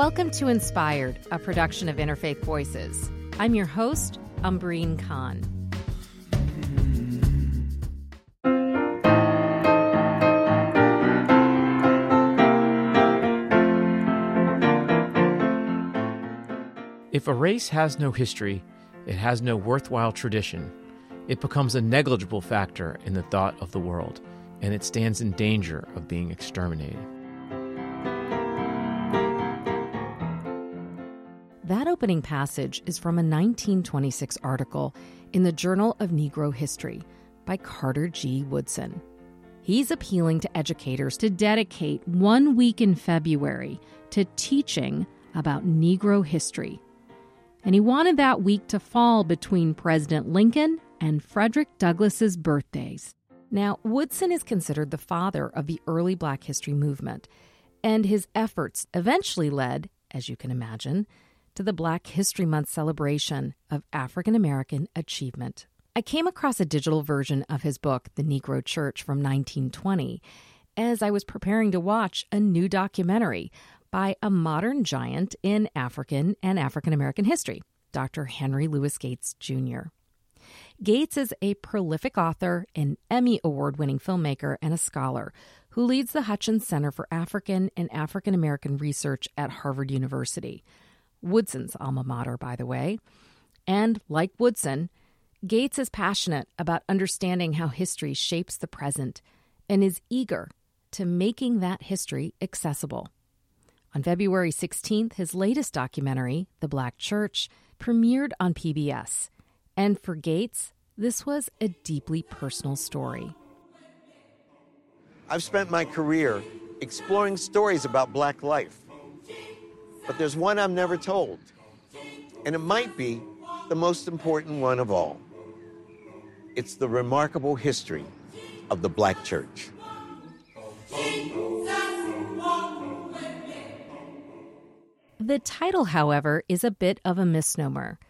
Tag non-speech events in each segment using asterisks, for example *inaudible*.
Welcome to Inspired, a production of Interfaith Voices. I'm your host, Umbreen Khan. If a race has no history, it has no worthwhile tradition. It becomes a negligible factor in the thought of the world, and it stands in danger of being exterminated. That opening passage is from a 1926 article in the Journal of Negro History by Carter G. Woodson. He's appealing to educators to dedicate one week in February to teaching about Negro history. And he wanted that week to fall between President Lincoln and Frederick Douglass's birthdays. Now, Woodson is considered the father of the early Black history movement, and his efforts eventually led, as you can imagine, to the Black History Month celebration of African American achievement. I came across a digital version of his book, The Negro Church from 1920, as I was preparing to watch a new documentary by a modern giant in African and African American history, Dr. Henry Louis Gates Jr. Gates is a prolific author, an Emmy Award winning filmmaker, and a scholar who leads the Hutchins Center for African and African American Research at Harvard University. Woodson's alma mater, by the way. And like Woodson, Gates is passionate about understanding how history shapes the present and is eager to making that history accessible. On February 16th, his latest documentary, The Black Church, premiered on PBS. And for Gates, this was a deeply personal story. I've spent my career exploring stories about black life. But there's one I'm never told. And it might be the most important one of all. It's the remarkable history of the black church. The title, however, is a bit of a misnomer.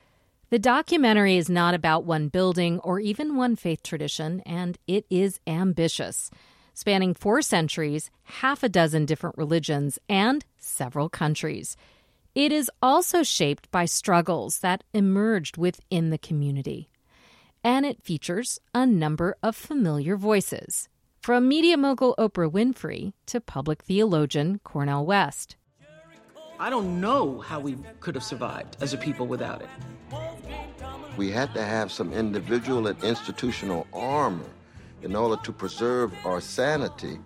The documentary is not about one building or even one faith tradition, and it is ambitious, spanning four centuries, half a dozen different religions, and several countries. It is also shaped by struggles that emerged within the community. And it features a number of familiar voices, from media mogul Oprah Winfrey to public theologian Cornel West. I don't know how we could have survived as a people without it. We had to have some individual and institutional armor in order to preserve our sanity.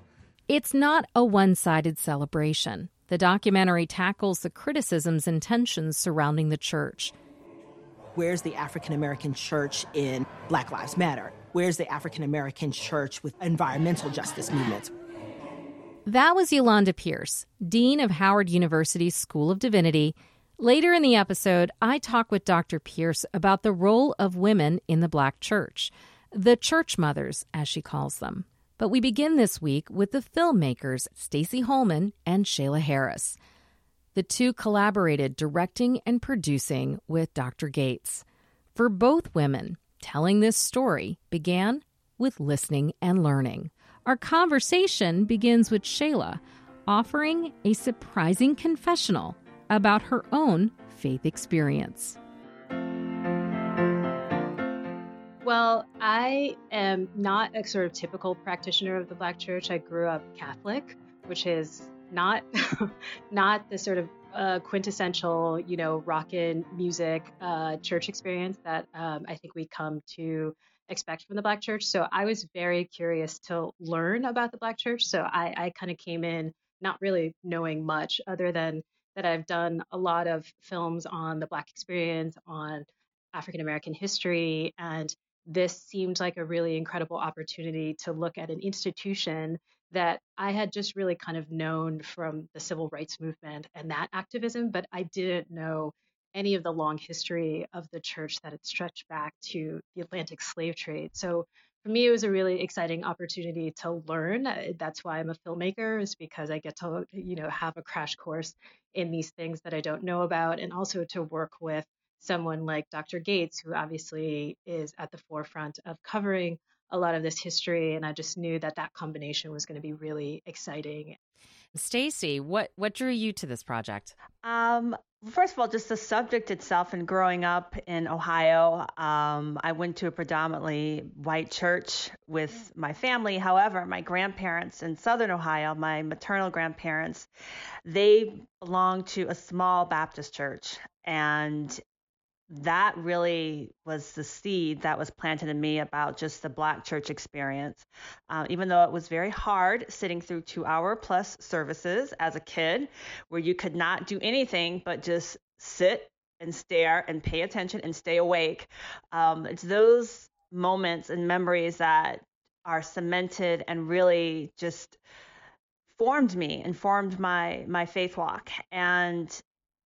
It's not a one sided celebration. The documentary tackles the criticisms and tensions surrounding the church. Where's the African American church in Black Lives Matter? Where's the African American church with environmental justice movements? That was Yolanda Pierce, Dean of Howard University's School of Divinity. Later in the episode, I talk with Dr. Pierce about the role of women in the Black church, the church mothers, as she calls them. But we begin this week with the filmmakers Stacy Holman and Shayla Harris. The two collaborated directing and producing with Dr. Gates. For both women, telling this story began with listening and learning. Our conversation begins with Shayla offering a surprising confessional about her own faith experience. Well, I am not a sort of typical practitioner of the Black Church. I grew up Catholic, which is not *laughs* not the sort of uh, quintessential, you know, rockin' music uh, church experience that um, I think we come to expect from the Black Church. So I was very curious to learn about the Black Church. So I, I kind of came in not really knowing much other than that I've done a lot of films on the Black experience, on African American history, and this seemed like a really incredible opportunity to look at an institution that I had just really kind of known from the civil rights movement and that activism, but I didn't know any of the long history of the church that had stretched back to the Atlantic slave trade. So for me, it was a really exciting opportunity to learn. Uh, that's why I'm a filmmaker, is because I get to, you know, have a crash course in these things that I don't know about, and also to work with someone like Dr. Gates, who obviously is at the forefront of covering a lot of this history. And I just knew that that combination was going to be really exciting. Stacy, what what drew you to this project? Um, first of all, just the subject itself and growing up in Ohio, um, I went to a predominantly white church with my family. However, my grandparents in Southern Ohio, my maternal grandparents, they belonged to a small Baptist church, and that really was the seed that was planted in me about just the black church experience. Uh, even though it was very hard sitting through two hour plus services as a kid, where you could not do anything but just sit and stare and pay attention and stay awake. Um, it's those moments and memories that are cemented and really just formed me and formed my my faith walk and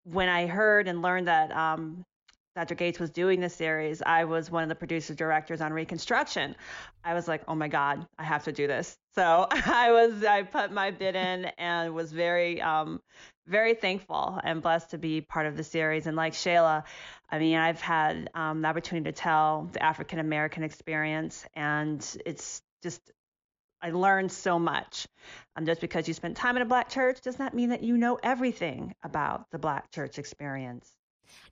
when I heard and learned that um, Dr. Gates was doing this series, I was one of the producer directors on Reconstruction. I was like, oh my God, I have to do this. So *laughs* I was, I put my bid in and was very, um, very thankful and blessed to be part of the series. And like Shayla, I mean, I've had um, the opportunity to tell the African American experience, and it's just I learned so much. Um, just because you spent time in a black church does not mean that you know everything about the black church experience.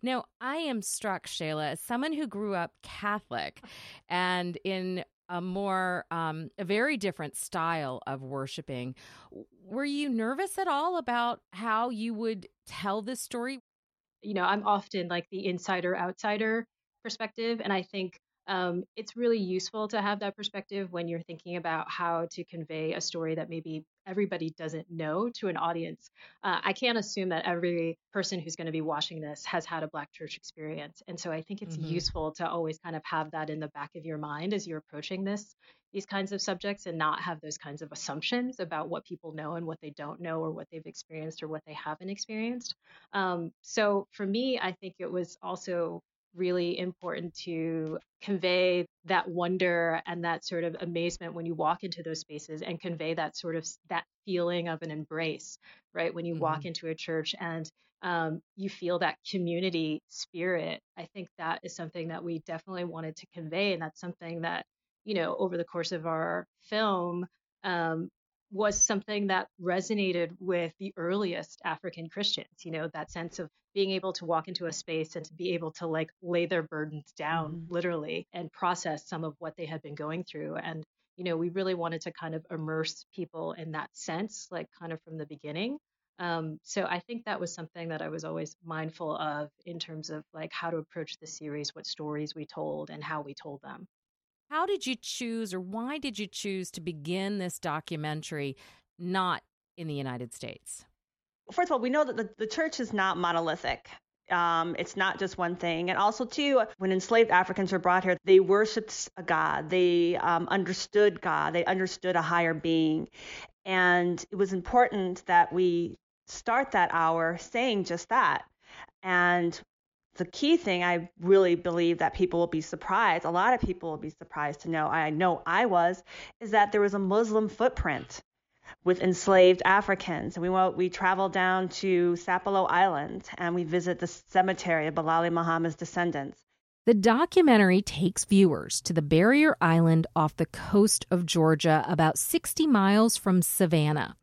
Now, I am struck, Shayla, as someone who grew up Catholic and in a more, um, a very different style of worshiping. Were you nervous at all about how you would tell this story? You know, I'm often like the insider outsider perspective. And I think um, it's really useful to have that perspective when you're thinking about how to convey a story that maybe everybody doesn't know to an audience. Uh, I can't assume that every person who's going to be watching this has had a Black church experience. And so I think it's mm-hmm. useful to always kind of have that in the back of your mind as you're approaching this these kinds of subjects and not have those kinds of assumptions about what people know and what they don't know or what they've experienced or what they haven't experienced. Um, so for me, I think it was also really important to convey that wonder and that sort of amazement when you walk into those spaces and convey that sort of that feeling of an embrace right when you mm-hmm. walk into a church and um, you feel that community spirit i think that is something that we definitely wanted to convey and that's something that you know over the course of our film um, was something that resonated with the earliest African Christians, you know, that sense of being able to walk into a space and to be able to like lay their burdens down mm-hmm. literally and process some of what they had been going through. And, you know, we really wanted to kind of immerse people in that sense, like kind of from the beginning. Um, so I think that was something that I was always mindful of in terms of like how to approach the series, what stories we told, and how we told them. How did you choose, or why did you choose to begin this documentary not in the United States? First of all, we know that the, the church is not monolithic. Um, it's not just one thing. And also, too, when enslaved Africans were brought here, they worshiped a God. They um, understood God. They understood a higher being. And it was important that we start that hour saying just that. And the key thing I really believe that people will be surprised, a lot of people will be surprised to know, I know I was, is that there was a Muslim footprint with enslaved Africans. We went, we traveled down to Sapelo Island and we visit the cemetery of Bilali Muhammad's descendants. The documentary takes viewers to the barrier island off the coast of Georgia, about 60 miles from Savannah.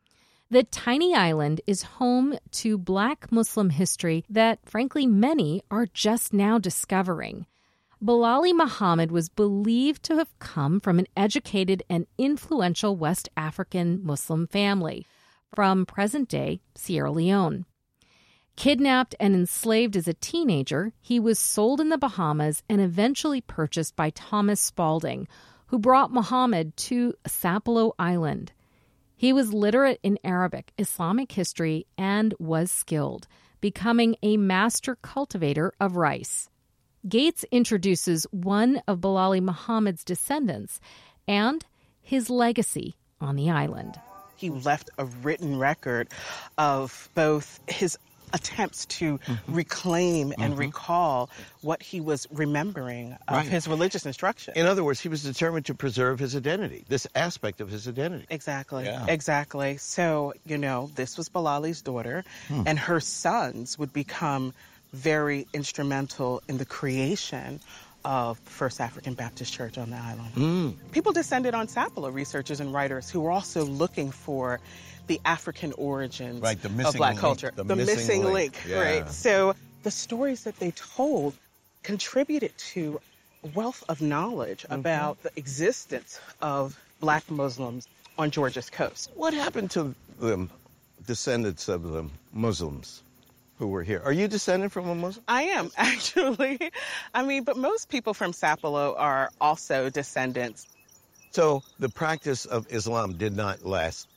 The tiny island is home to Black Muslim history that, frankly, many are just now discovering. Bilali Muhammad was believed to have come from an educated and influential West African Muslim family from present day Sierra Leone. Kidnapped and enslaved as a teenager, he was sold in the Bahamas and eventually purchased by Thomas Spalding, who brought Muhammad to Sapelo Island. He was literate in Arabic, Islamic history, and was skilled, becoming a master cultivator of rice. Gates introduces one of Bilali Muhammad's descendants and his legacy on the island. He left a written record of both his attempts to mm-hmm. reclaim and mm-hmm. recall what he was remembering of right. his religious instruction. In other words, he was determined to preserve his identity, this aspect of his identity. Exactly. Yeah. Exactly. So, you know, this was Bilali's daughter, hmm. and her sons would become very instrumental in the creation of First African Baptist Church on the island. Mm. People descended on Sapelo, researchers and writers who were also looking for the African origins right, of black link, culture. The, the missing, missing, link, link yeah. right? So the stories that they told contributed to a wealth of knowledge mm-hmm. about the existence of black Muslims on Georgia's coast. What happened to the descendants of the Muslims? Who were here. Are you descended from a Muslim? I am, *laughs* actually. I mean, but most people from Sapelo are also descendants. So the practice of Islam did not last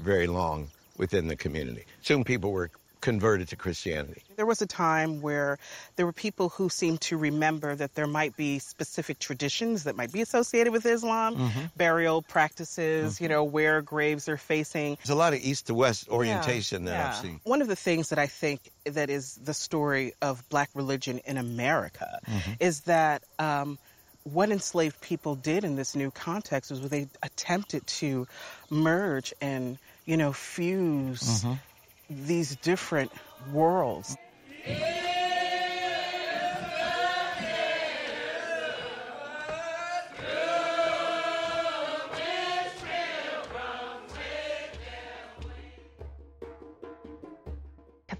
very long within the community. Soon people were converted to Christianity. There was a time where there were people who seemed to remember that there might be specific traditions that might be associated with Islam, mm-hmm. burial practices, mm-hmm. you know, where graves are facing. There's a lot of east to west orientation yeah, that yeah. I've seen. One of the things that I think that is the story of black religion in America mm-hmm. is that um, what enslaved people did in this new context was they attempted to merge and you know, fuse mm-hmm. These different worlds.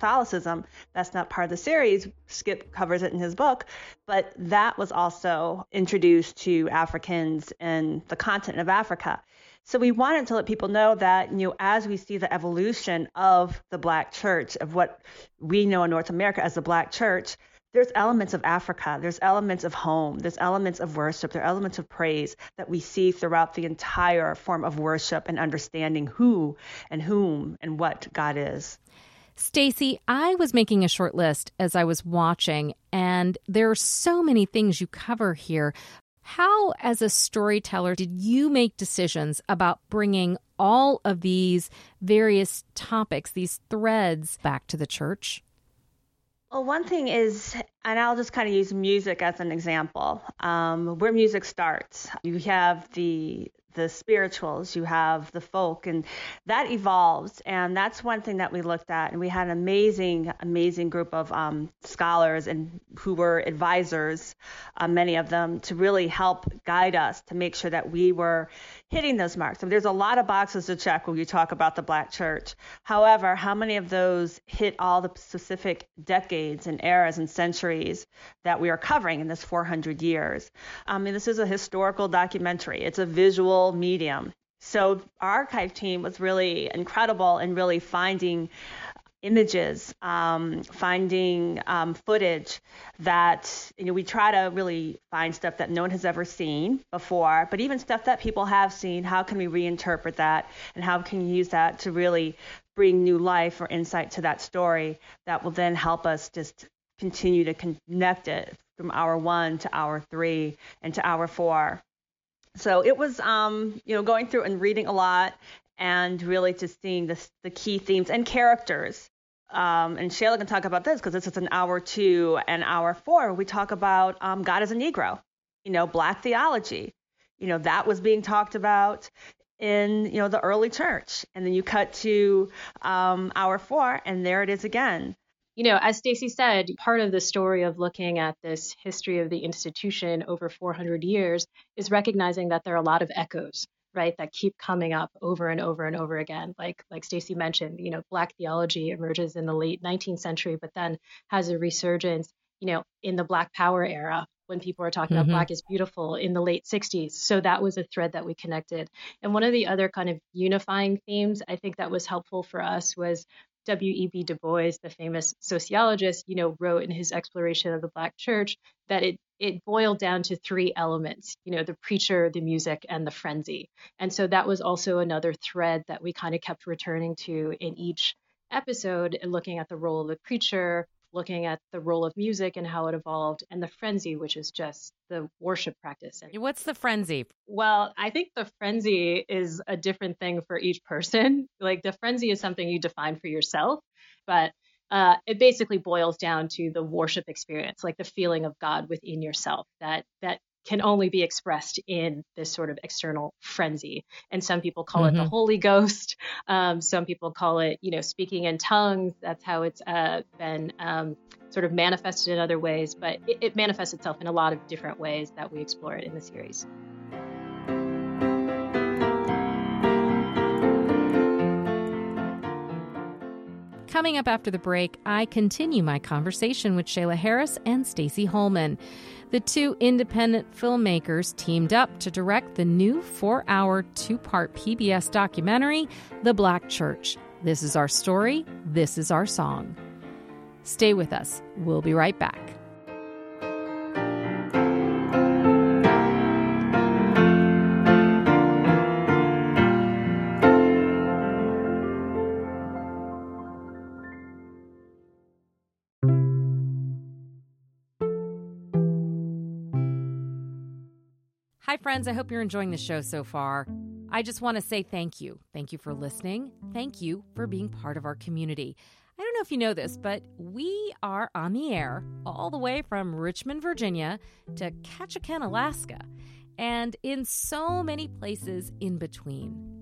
Catholicism. That's not part of the series. Skip covers it in his book, but that was also introduced to Africans in the continent of Africa. So we wanted to let people know that, you know, as we see the evolution of the black church, of what we know in North America as the black church, there's elements of Africa, there's elements of home, there's elements of worship, there are elements of praise that we see throughout the entire form of worship and understanding who and whom and what God is. Stacy, I was making a short list as I was watching, and there are so many things you cover here. How, as a storyteller, did you make decisions about bringing all of these various topics, these threads, back to the church? Well, one thing is, and I'll just kind of use music as an example, um, where music starts. You have the the spirituals, you have the folk, and that evolves. And that's one thing that we looked at. And we had an amazing, amazing group of um, scholars and who were advisors, uh, many of them, to really help guide us to make sure that we were hitting those marks. I mean, there's a lot of boxes to check when you talk about the Black church. However, how many of those hit all the specific decades and eras and centuries that we are covering in this 400 years? I mean, this is a historical documentary. It's a visual medium. So our archive team was really incredible in really finding images, um, finding um, footage that you know we try to really find stuff that no one has ever seen before, but even stuff that people have seen. How can we reinterpret that, and how can you use that to really bring new life or insight to that story that will then help us just continue to connect it from hour one to hour three and to hour four. So it was, um, you know, going through and reading a lot and really just seeing the, the key themes and characters um, and Shayla can talk about this because this is an hour two and hour four. We talk about um, God as a Negro, you know, Black theology. You know, that was being talked about in you know the early church, and then you cut to um, hour four, and there it is again. You know, as Stacy said, part of the story of looking at this history of the institution over 400 years is recognizing that there are a lot of echoes right that keep coming up over and over and over again like like Stacy mentioned you know black theology emerges in the late 19th century but then has a resurgence you know in the black power era when people are talking mm-hmm. about black is beautiful in the late 60s so that was a thread that we connected and one of the other kind of unifying themes i think that was helpful for us was W.E.B. Du Bois, the famous sociologist, you know, wrote in his exploration of the Black Church that it it boiled down to three elements, you know, the preacher, the music, and the frenzy. And so that was also another thread that we kind of kept returning to in each episode and looking at the role of the preacher, looking at the role of music and how it evolved, and the frenzy, which is just the worship practice. What's the frenzy? Well, I think the frenzy is a different thing for each person. Like the frenzy is something you define for yourself, but uh, it basically boils down to the worship experience, like the feeling of God within yourself that that can only be expressed in this sort of external frenzy. And some people call mm-hmm. it the mm-hmm. Holy Ghost. Um, some people call it, you know, speaking in tongues. That's how it's uh, been um, sort of manifested in other ways. But it, it manifests itself in a lot of different ways that we explore it in the series. Coming up after the break, I continue my conversation with Shayla Harris and Stacy Holman. The two independent filmmakers teamed up to direct the new four hour, two part PBS documentary, The Black Church. This is our story, this is our song. Stay with us. We'll be right back. Hi, friends. I hope you're enjoying the show so far. I just want to say thank you. Thank you for listening. Thank you for being part of our community. I don't know if you know this, but we are on the air all the way from Richmond, Virginia to Ketchikan, Alaska, and in so many places in between.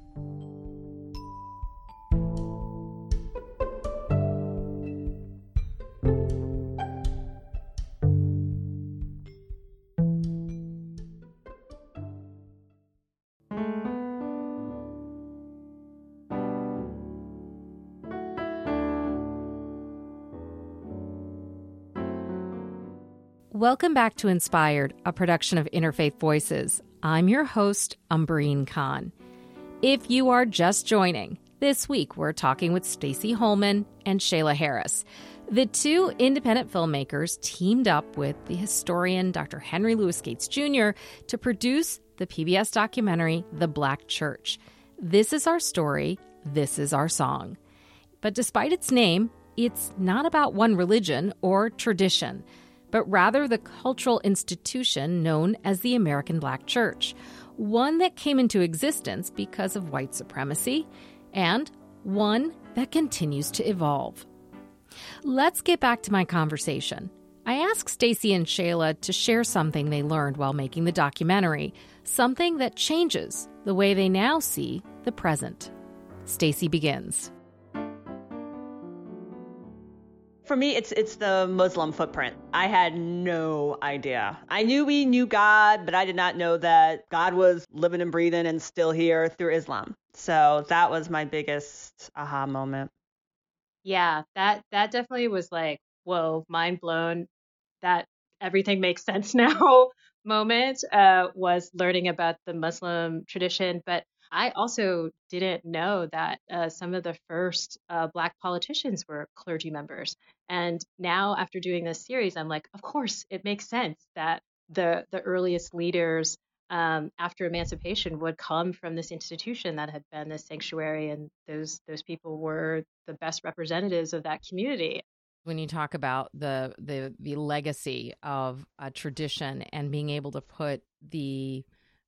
Welcome back to Inspired, a production of Interfaith Voices. I'm your host, Umbreen Khan. If you are just joining, this week we're talking with Stacy Holman and Shayla Harris. The two independent filmmakers teamed up with the historian Dr. Henry Louis Gates Jr. to produce the PBS documentary The Black Church. This is our story, this is our song. But despite its name, it's not about one religion or tradition but rather the cultural institution known as the American Black Church, one that came into existence because of white supremacy, and one that continues to evolve. Let's get back to my conversation. I asked Stacy and Shayla to share something they learned while making the documentary, something that changes the way they now see the present. Stacy begins. For me, it's it's the Muslim footprint. I had no idea. I knew we knew God, but I did not know that God was living and breathing and still here through Islam. So that was my biggest aha moment. Yeah, that that definitely was like, whoa, mind blown. That everything makes sense *laughs* now moment uh, was learning about the Muslim tradition, but I also didn't know that uh, some of the first uh, Black politicians were clergy members. And now, after doing this series, I'm like, of course, it makes sense that the the earliest leaders um, after emancipation would come from this institution that had been this sanctuary, and those those people were the best representatives of that community. When you talk about the the the legacy of a tradition and being able to put the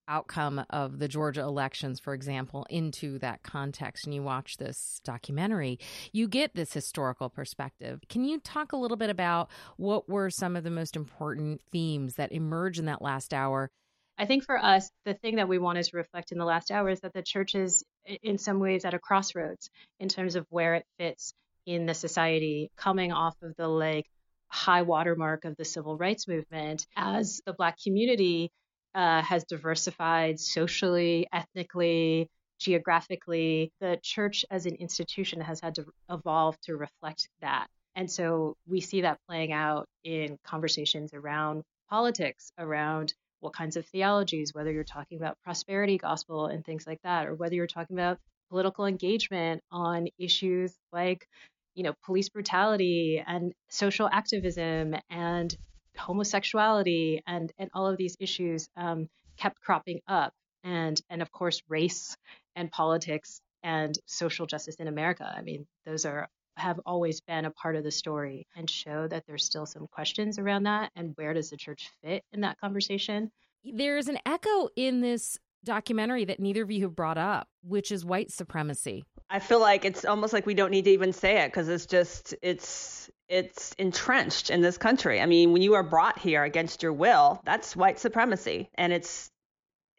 outcome of the Georgia elections, for example, into that context and you watch this documentary, you get this historical perspective. Can you talk a little bit about what were some of the most important themes that emerge in that last hour? I think for us, the thing that we wanted to reflect in the last hour is that the church is, in some ways, at a crossroads in terms of where it fits in the society, coming off of the like high watermark of the civil rights movement as the Black community uh, has diversified socially, ethnically, geographically. The church as an institution has had to evolve to reflect that. And so we see that playing out in conversations around politics, around what kinds of theologies, whether you're talking about prosperity gospel and things like that, or whether you're talking about political engagement on issues like, you know, police brutality and social activism and homosexuality and and all of these issues um, kept cropping up, and and of course race and politics and social justice in America. I mean, those are have always been a part of the story and show that there's still some questions around that and where does the church fit in that conversation. There's an echo in this documentary that neither of you have brought up, which is white supremacy. I feel like it's almost like we don't need to even say it because it's just it's it's entrenched in this country. I mean, when you are brought here against your will, that's white supremacy and it's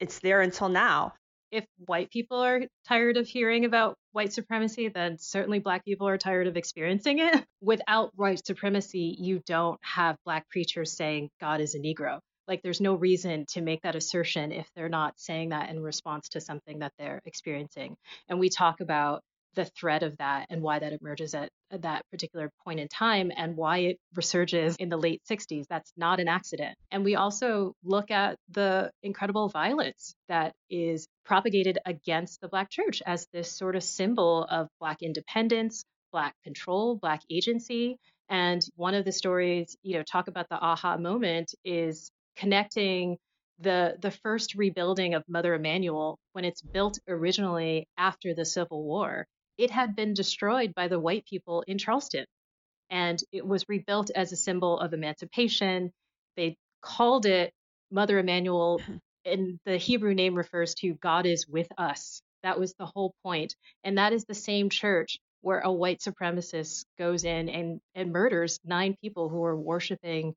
it's there until now if white people are tired of hearing about white supremacy, then certainly black people are tired of experiencing it. *laughs* Without white supremacy, you don't have black preachers saying God is a Negro. Like there's no reason to make that assertion if they're not saying that in response to something that they're experiencing. And we talk about the threat of that and why that emerges at, that particular point in time and why it resurges in the late 60s. That's not an accident. And we also look at the incredible violence that is propagated against the Black church as this sort of symbol of Black independence, Black control, Black agency. And one of the stories, you know, talk about the aha moment is connecting the the first rebuilding of Mother Emanuel when it's built originally after the Civil War it had been destroyed by the white people in Charleston. And it was rebuilt as a symbol of emancipation. They called it Mother Emanuel, *laughs* and the Hebrew name refers to God is with us. That was the whole point. And that is the same church where a white supremacist goes in and, and murders nine people who are worshiping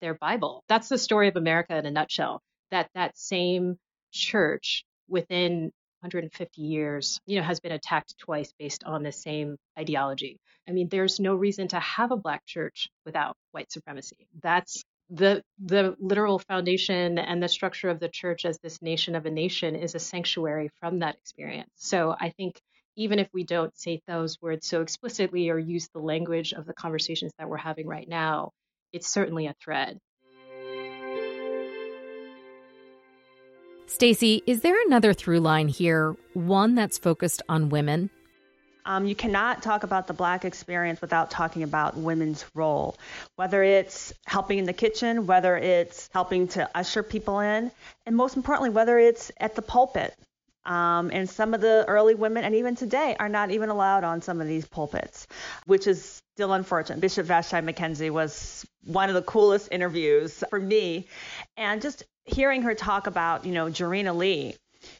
their Bible. That's the story of America in a nutshell. That that same church within 150 years, you know, has been attacked twice based on the same ideology. I mean, there's no reason to have a black church without white supremacy. That's the the literal foundation and the structure of the church as this nation of a nation is a sanctuary from that experience. So I think even if we don't say those words so explicitly or use the language of the conversations that we're having right now, it's certainly a thread. Stacy, is there another through line here, one that's focused on women? Um, you cannot talk about the Black experience without talking about women's role, whether it's helping in the kitchen, whether it's helping to usher people in, and most importantly, whether it's at the pulpit. Um, and some of the early women, and even today, are not even allowed on some of these pulpits, which is still unfortunate. Bishop Vashti McKenzie was one of the coolest interviews for me. And just hearing her talk about, you know, Jarena Lee,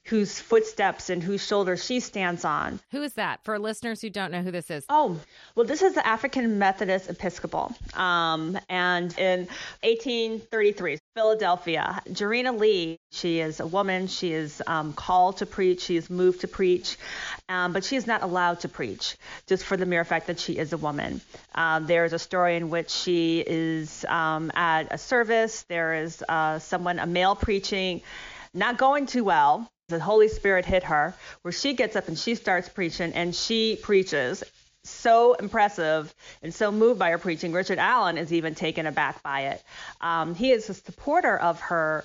whose footsteps and whose shoulders she stands on. Who is that? For listeners who don't know who this is. Oh, well, this is the African Methodist Episcopal. Um, and in 1833, Philadelphia, Jarena Lee, she is a woman. She is um, called to preach. She is moved to preach, um, but she is not allowed to preach just for the mere fact that she is a woman. Um, there is a story in which she is um, at a service. There is uh, someone, a male preaching not going too well. The Holy Spirit hit her, where she gets up and she starts preaching, and she preaches. So impressive and so moved by her preaching. Richard Allen is even taken aback by it. Um, he is a supporter of her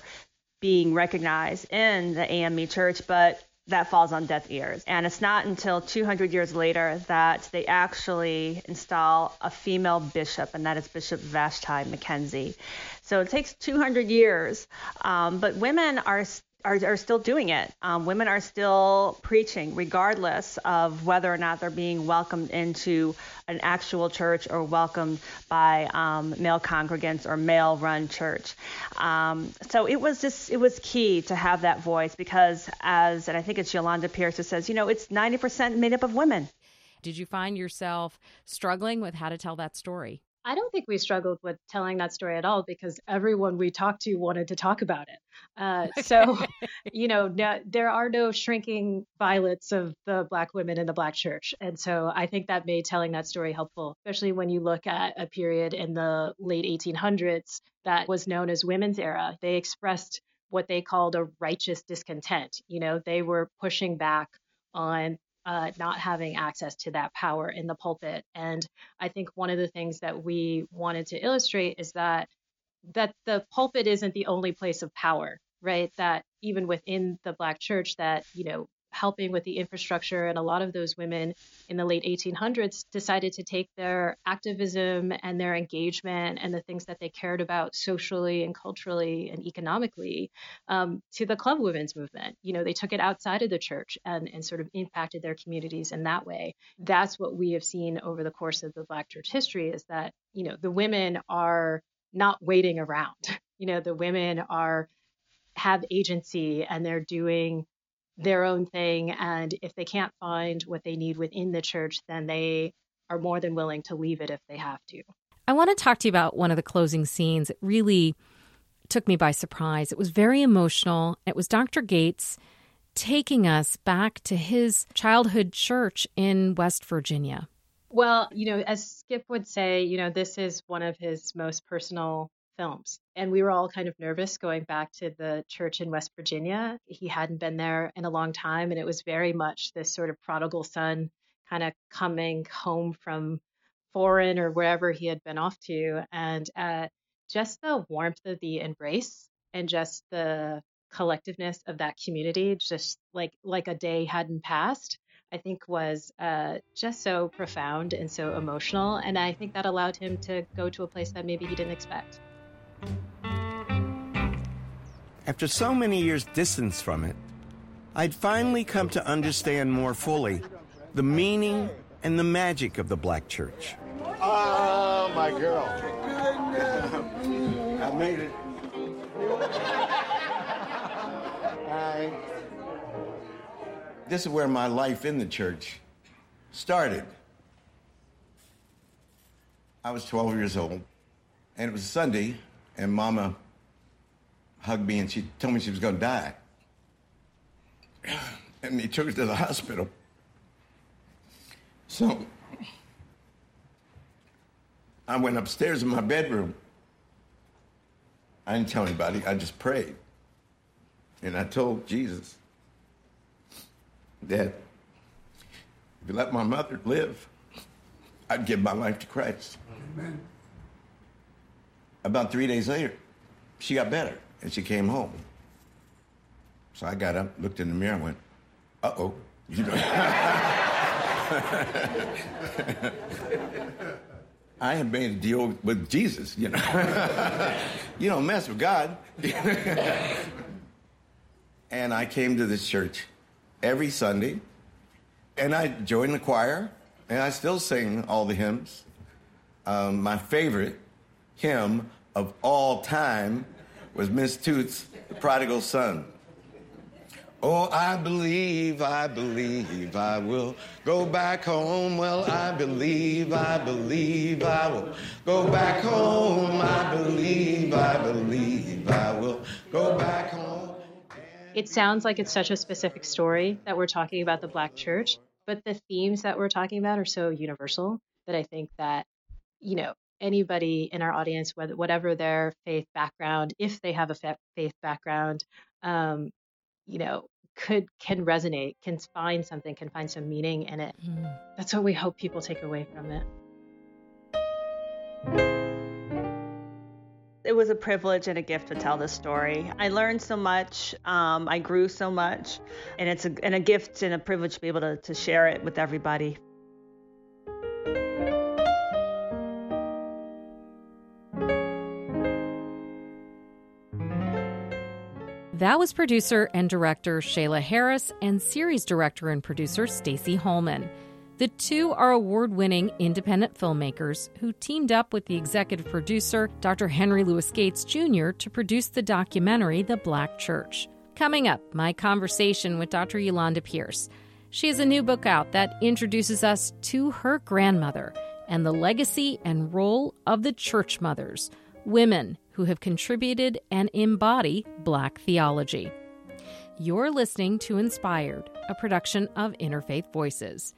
being recognized in the AME church, but that falls on deaf ears. And it's not until 200 years later that they actually install a female bishop, and that is Bishop Vashti McKenzie. So it takes 200 years, um, but women are are, are still doing it. Um, women are still preaching, regardless of whether or not they're being welcomed into an actual church or welcomed by um, male congregants or male run church. Um, so it was just, it was key to have that voice because, as, and I think it's Yolanda Pierce who says, you know, it's 90% made up of women. Did you find yourself struggling with how to tell that story? I don't think we struggled with telling that story at all because everyone we talked to wanted to talk about it. Uh, *laughs* so, you know, no, there are no shrinking violets of the Black women in the Black church. And so I think that made telling that story helpful, especially when you look at a period in the late 1800s that was known as women's era. They expressed what they called a righteous discontent. You know, they were pushing back on uh, not having access to that power in the pulpit. And I think one of the things that we wanted to illustrate is that that the pulpit isn't the only place of power, right? That even within the Black church, that you know helping with the infrastructure. And a lot of those women in the late 1800s decided to take their activism and their engagement and the things that they cared about socially and culturally and economically um, to the club women's movement. You know, they took it outside of the church and, and sort of impacted their communities in that way. That's what we have seen over the course of the Black church history is that, you know, the women are not waiting around. *laughs* You know, the women are have agency and they're doing their own thing. And if they can't find what they need within the church, then they are more than willing to leave it if they have to. I want to talk to you about one of the closing scenes. It really took me by surprise. It was very emotional. It was Dr. Gates taking us back to his childhood church in West Virginia. Well, you know, as Skip would say, you know, this is one of his most personal films. And we were all kind of nervous going back to the church in West Virginia. He hadn't been there in a long time, and it was very much this sort of prodigal son kind of coming home from foreign or wherever he had been off to. And uh, just the warmth of the embrace and just the collectiveness of that community, just like like a day hadn't passed. I think was uh, just so profound and so emotional. And I think that allowed him to go to a place that maybe he didn't expect. After so many years' distance from it, I'd finally come to understand more fully the meaning and the magic of the black church. Oh, my girl. I made it. Hi. This is where my life in the church started. I was 12 years old, and it was Sunday, and Mama hugged me and she told me she was going to die. *clears throat* And they took her to the hospital. So I went upstairs in my bedroom. I didn't tell anybody, I just prayed. And I told Jesus that if you let my mother live, I'd give my life to Christ. Amen. About three days later, she got better and she came home. So I got up, looked in the mirror, and went, uh oh. You *laughs* know. I have made a deal with Jesus, you know. *laughs* you don't mess with God. *laughs* and I came to this church every Sunday, and I joined the choir, and I still sing all the hymns. Um, my favorite hymn of all time was Miss Toots, the prodigal son. Oh, I believe, I believe I will go back home. Well, I believe, I believe I will go back home. I believe, I believe I will go back home. It sounds like it's such a specific story that we're talking about the Black church, but the themes that we're talking about are so universal that I think that, you know, anybody in our audience, whether whatever their faith background, if they have a faith background, um, you know, could can resonate, can find something, can find some meaning in it. Mm. That's what we hope people take away from it. It was a privilege and a gift to tell this story. I learned so much. Um, I grew so much, and it's a, and a gift and a privilege to be able to, to share it with everybody. That was producer and director Shayla Harris and series director and producer Stacy Holman. The two are award winning independent filmmakers who teamed up with the executive producer, Dr. Henry Louis Gates Jr., to produce the documentary The Black Church. Coming up, my conversation with Dr. Yolanda Pierce. She has a new book out that introduces us to her grandmother and the legacy and role of the church mothers, women who have contributed and embody Black theology. You're listening to Inspired, a production of Interfaith Voices.